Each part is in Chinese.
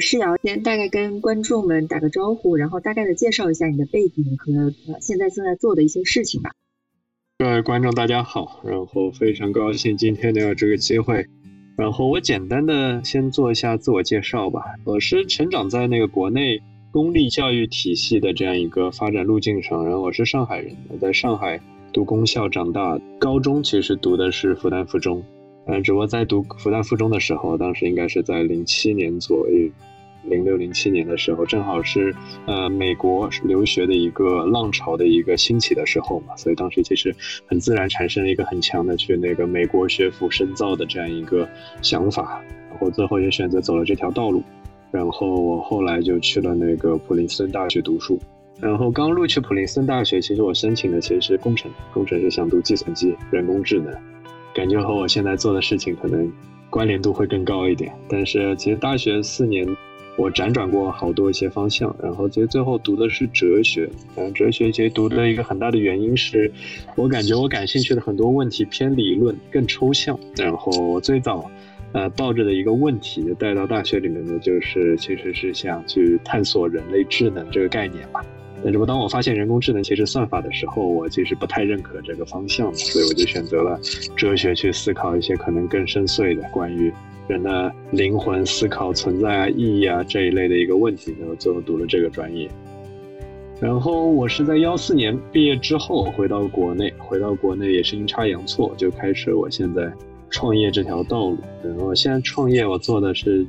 诗瑶先大概跟观众们打个招呼，然后大概的介绍一下你的背景和现在正在做的一些事情吧。各位观众大家好，然后非常高兴今天能有这个机会，然后我简单的先做一下自我介绍吧。我是成长在那个国内公立教育体系的这样一个发展路径上，然后我是上海人，我在上海读公校长大，高中其实读的是复旦附中。嗯，只不过在读复旦附中的时候，当时应该是在零七年左右，零六零七年的时候，正好是呃美国留学的一个浪潮的一个兴起的时候嘛，所以当时其实很自然产生了一个很强的去那个美国学府深造的这样一个想法，然后最后也选择走了这条道路，然后我后来就去了那个普林斯顿大学读书，然后刚录取普林斯顿大学，其实我申请的其实是工程，工程是想读计算机、人工智能。感觉和我现在做的事情可能关联度会更高一点，但是其实大学四年我辗转过好多一些方向，然后其实最后读的是哲学。嗯哲学其实读的一个很大的原因是，我感觉我感兴趣的很多问题偏理论、更抽象。然后我最早呃抱着的一个问题带到大学里面的就是，其实是想去探索人类智能这个概念吧。但是，当我发现人工智能其实算法的时候，我其实不太认可这个方向，所以我就选择了哲学去思考一些可能更深邃的关于人的灵魂思考、存在啊、意义啊这一类的一个问题。然后最后读了这个专业。然后我是在幺四年毕业之后回到国内，回到国内也是阴差阳错就开始我现在创业这条道路。然后现在创业，我做的是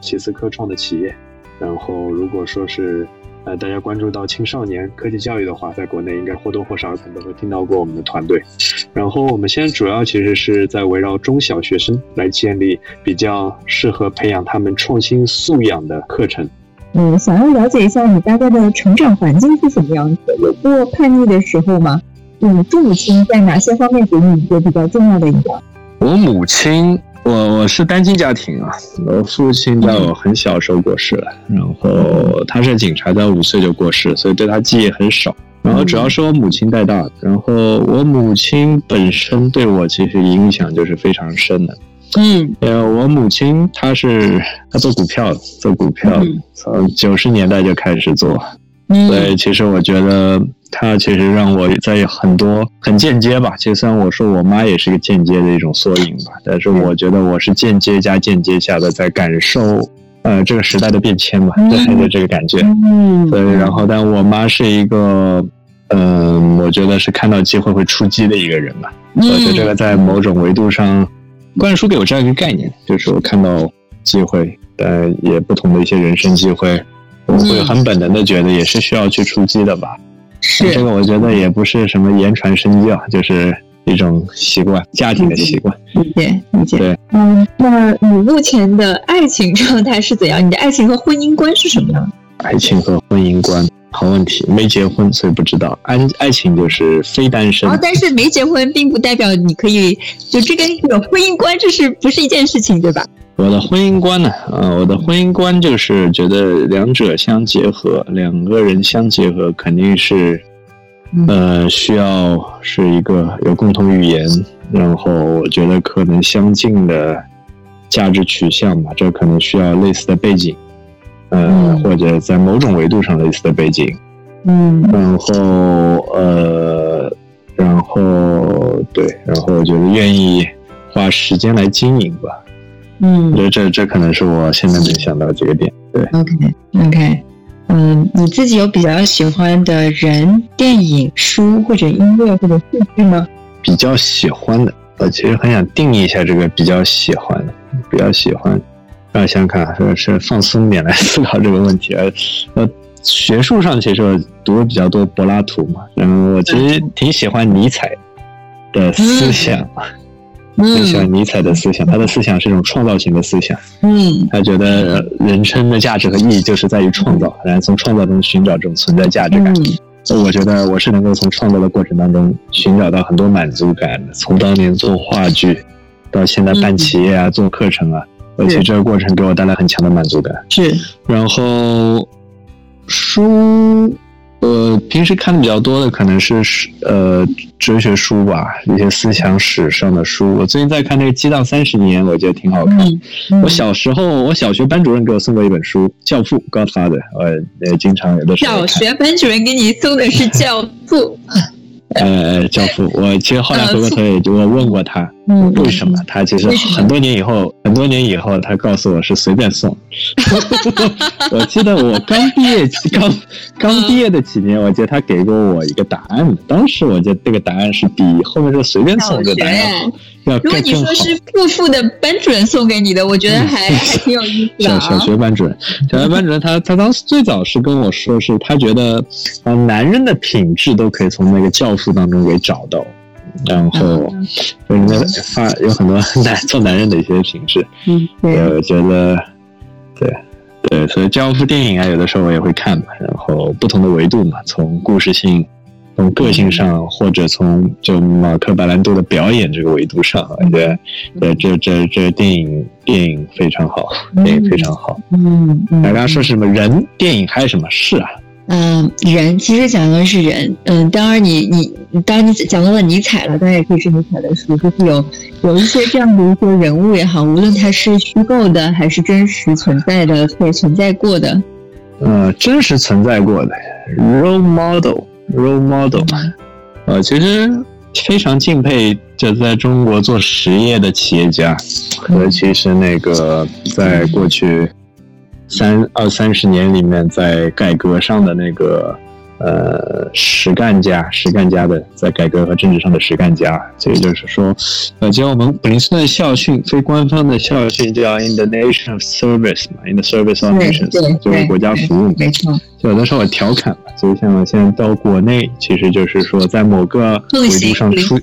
奇思科创的企业。然后如果说是呃，大家关注到青少年科技教育的话，在国内应该或多或少可能都会听到过我们的团队。然后我们现在主要其实是在围绕中小学生来建立比较适合培养他们创新素养的课程。嗯，想要了解一下你大概的成长环境是什么样子？有过叛逆的时候吗？你父母亲在哪些方面给你一个比较重要的影响？我母亲。我我是单亲家庭啊，我父亲在我很小时候过世了，然后他是警察，在五岁就过世，所以对他记忆很少。然后主要是我母亲带大的，然后我母亲本身对我其实影响就是非常深的。嗯，呃，我母亲她是她做股票的，做股票从九十年代就开始做。所以其实我觉得他其实让我在很多很间接吧，其实虽然我说我妈也是一个间接的一种缩影吧，但是我觉得我是间接加间接下的在感受，呃，这个时代的变迁吧，对，这个感觉。嗯。所以然后，但我妈是一个，嗯，我觉得是看到机会会出击的一个人吧。我觉得这个在某种维度上灌输给我这样一个概念，就是我看到机会，但也不同的一些人生机会。我会很本能的觉得也是需要去出击的吧，是这个我觉得也不是什么言传身教，就是一种习惯，家庭的习惯。理解理解。对，嗯，那你目前的爱情状态是怎样？你的爱情和婚姻观是什么样？爱情和婚姻观，好问题，没结婚所以不知道。爱爱情就是非单身。哦，但是没结婚并不代表你可以，就这跟有婚姻观这是不是一件事情，对吧？我的婚姻观呢？啊，我的婚姻观就是觉得两者相结合，两个人相结合肯定是，呃，需要是一个有共同语言，然后我觉得可能相近的价值取向吧，这可能需要类似的背景，呃，或者在某种维度上类似的背景，嗯，然后呃，然后对，然后我觉得愿意花时间来经营吧。嗯，这这这可能是我现在能想到几个点。对，OK OK，嗯，你自己有比较喜欢的人、电影、书或者音乐或者戏剧吗？比较喜欢的，我其实很想定义一下这个比较喜欢的，比较喜欢。让我想想看，是是放松点来思考这个问题。呃，学术上其实我读的比较多柏拉图嘛，然后我其实挺喜欢尼采的思想。很喜欢尼采的思想，他的思想是一种创造型的思想。嗯，他觉得人生的价值和意义就是在于创造，然后从创造中寻找这种存在价值感。所以我觉得我是能够从创造的过程当中寻找到很多满足感的。从当年做话剧，到现在办企业啊、做课程啊，而且这个过程给我带来很强的满足感。是。然后书，呃平时看的比较多的可能是呃哲学书吧，一些思想史上的书。我最近在看那个《激荡三十年》，我觉得挺好看。我小时候，我小学班主任给我送过一本书《教父》，Godfather，我也经常有的时候。小学班主任给你送的是《教父》。呃，教父，我其实后来回过头也就我问过他，为什么？他其实很多年以后，很多年以后，他告诉我是随便送。我记得我刚毕业，刚刚毕业的几年，我记得他给过我一个答案，当时我觉得这个答案是比后面这随便送个答案要如果你说是负负的班主任送给你的，我觉得还还挺有意思的。小小学班主任，小学班主任他他当时最早是跟我说，是他觉得啊，男人的品质都可以从那个教父当中给找到，然后就里面发有很多男做男人的一些品质。嗯，我觉得对对，所以教父电影啊，有的时候我也会看嘛，然后不同的维度嘛，从故事性。从个性上，或者从就马克·白兰度的表演这个维度上，我觉得，呃，这这这电影电影非常好，电影非常好。嗯嗯。刚刚说什么人？电影还是什么事啊？嗯，人其实讲的是人。嗯，当然你你当然你讲到了尼采了，当然也可以是尼采的书，就是有有一些这样的一些人物也好，无论他是虚构的还是真实存在的或者存在过的。呃，真实存在过的 role model。role model，呃，其实非常敬佩这在中国做实业的企业家，尤其是那个在过去三二三十年里面在改革上的那个。呃，实干家，实干家的在改革和政治上的实干家，这也就是说，呃，就我们普林斯顿的校训，非官方的校训叫 “In the nation of service” 嘛，“In the service of nations”，就为国家服务。没错。就有的时候我调侃嘛，就像我现在到国内，其实就是说，在某个维度上出，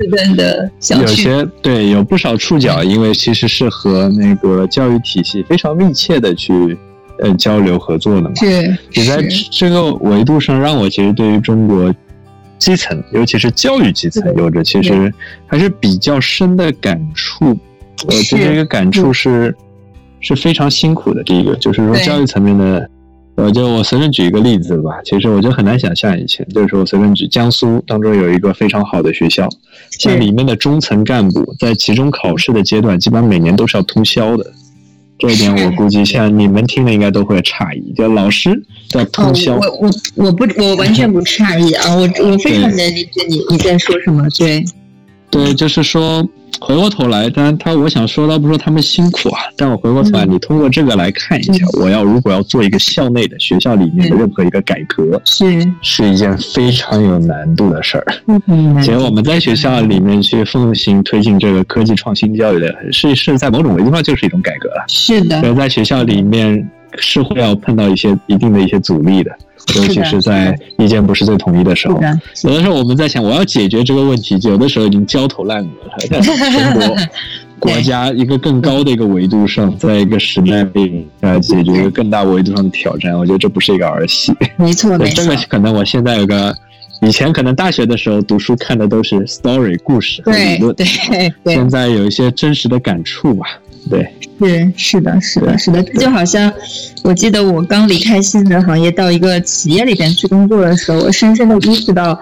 有些对有不少触角，因为其实是和那个教育体系非常密切的去。呃，交流合作的嘛，是。只在这个维度上，让我其实对于中国基层，尤其是教育基层，有着其实还是比较深的感触。我觉得这个感触是是非常辛苦的。第一个就是说教育层面的，我就我随便举一个例子吧。其实我就很难想象以前，就是说我随便举江苏当中有一个非常好的学校，像里面的中层干部在期中考试的阶段，基本上每年都是要通宵的。这一点我估计，像你们听了应该都会诧异，就老师的通宵。我我我不我完全不诧异啊，我我非常能理解你你在说什么，对。对，就是说。回过头来，当然他我想说，倒不说他们辛苦啊，但我回过头来，你通过这个来看一下，我要如果要做一个校内的学校里面的任何一个改革，是是一件非常有难度的事儿。嗯，其实我们在学校里面去奉行推进这个科技创新教育的，是是在某种维度上就是一种改革了。是的，在学校里面是会要碰到一些一定的一些阻力的。尤其是在意见不是最统一的时候，有的时候我们在想，我要解决这个问题，有的时候已经焦头烂额了。在中国 国家一个更高的一个维度上，在一个时代里啊，解决一个更大维度上的挑战，我觉得这不是一个儿戏。没错，没错。这个可能我现在有个，以前可能大学的时候读书看的都是 story 故事和理论，对，现在有一些真实的感触吧。对，是是的，是的，是的，就好像我记得我刚离开新闻行业到一个企业里边去工作的时候，我深深的意识到，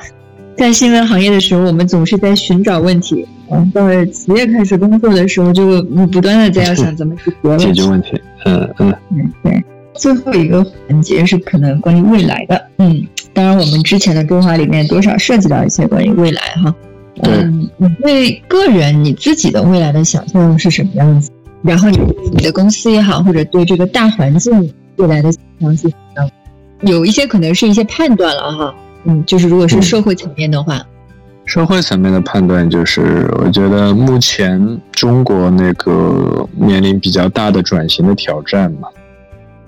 在新闻行业的时候，我们总是在寻找问题；，嗯，到企业开始工作的时候，就不断的在要想怎么去解决问题。嗯嗯嗯，对。最后一个环节是可能关于未来的，嗯，当然我们之前的对话里面多少涉及到一些关于未来哈。嗯，你对个人你自己的未来的想象是什么样子？然后你你的公司也好，或者对这个大环境未来的想是有一些可能是一些判断了哈。嗯，就是如果是社会层面的话，社会层面的判断就是，我觉得目前中国那个面临比较大的转型的挑战嘛，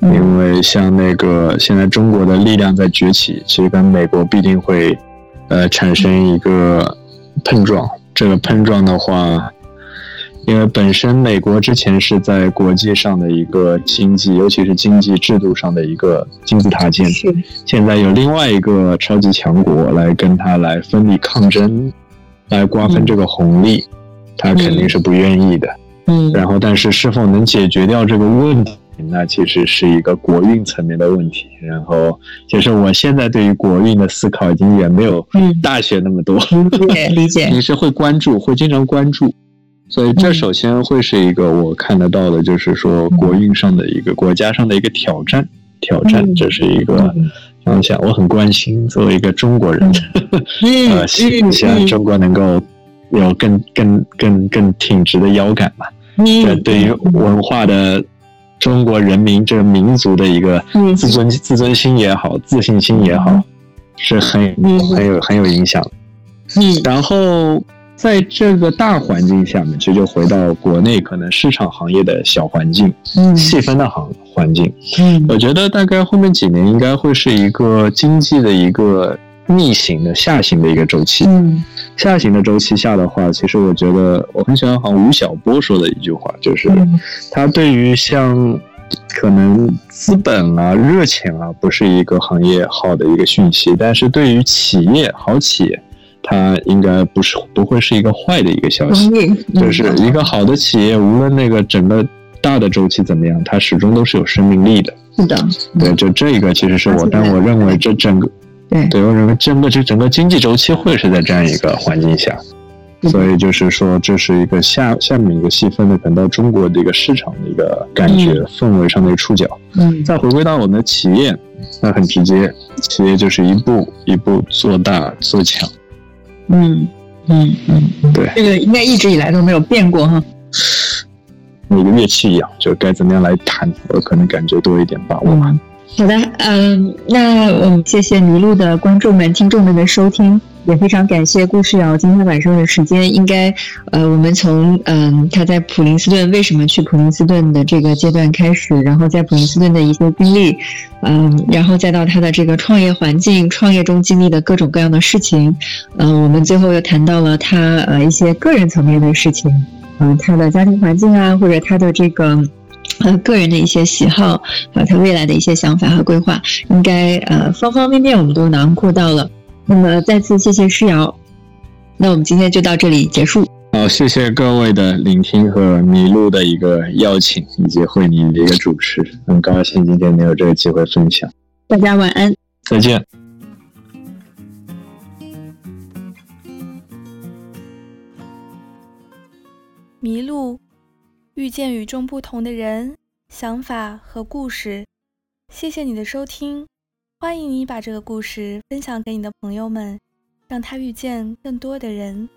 因为像那个现在中国的力量在崛起，其实跟美国必定会呃产生一个碰撞。这个碰撞的话。因为本身美国之前是在国际上的一个经济，尤其是经济制度上的一个金字塔尖，现在有另外一个超级强国来跟他来分立抗争，来瓜分这个红利，他肯定是不愿意的。嗯，然后但是是否能解决掉这个问题，那其实是一个国运层面的问题。然后，其实我现在对于国运的思考已经远没有大学那么多，理解理解。平时会关注，会经常关注，所以这首先会是一个我看得到的，就是说国运上的一个国家上的一个挑战。挑战，这是一个方向，我很关心。作为一个中国人，呃，希希望中国能够有更更更更挺直的腰杆嘛。这对于文化的中国人民这个民族的一个自尊自尊心也好，自信心也好，是很很有很有影响。嗯，然后。在这个大环境下面，其实就回到国内可能市场行业的小环境，嗯，细分的行环境，嗯，我觉得大概后面几年应该会是一个经济的一个逆行的下行的一个周期，嗯，下行的周期下的话，其实我觉得我很喜欢好像吴晓波说的一句话，就是他对于像可能资本啊、热情啊，不是一个行业好的一个讯息，但是对于企业好企业。它应该不是不会是一个坏的一个消息，就是一个好的企业，无论那个整个大的周期怎么样，它始终都是有生命力的。是的，对，就这个其实是我，但我认为这整个，对，对我认为整个这整个经济周期会是在这样一个环境下，所以就是说这是一个下下面一个细分的，可能到中国的一个市场的一个感觉氛围上的一个触角。嗯，再回归到我们的企业，那很直接，企业就是一步一步做大做强。嗯嗯嗯，对，这个应该一直以来都没有变过哈。每个乐器一样，就该怎么样来弹，我可能感觉多一点把握。好的，嗯，那我们谢谢迷路的观众们、听众们的收听。也非常感谢顾世瑶今天晚上的时间。应该，呃，我们从嗯他在普林斯顿为什么去普林斯顿的这个阶段开始，然后在普林斯顿的一些经历，嗯，然后再到他的这个创业环境、创业中经历的各种各样的事情，嗯，我们最后又谈到了他呃一些个人层面的事情，嗯，他的家庭环境啊，或者他的这个呃个人的一些喜好，还有他未来的一些想法和规划，应该呃方方面面我们都囊括到了。那么再次谢谢诗瑶，那我们今天就到这里结束。好，谢谢各位的聆听和麋鹿的一个邀请，以及慧妮的一个主持，很高兴今天能有这个机会分享。大家晚安，再见。迷路，遇见与众不同的人、想法和故事。谢谢你的收听。欢迎你把这个故事分享给你的朋友们，让他遇见更多的人。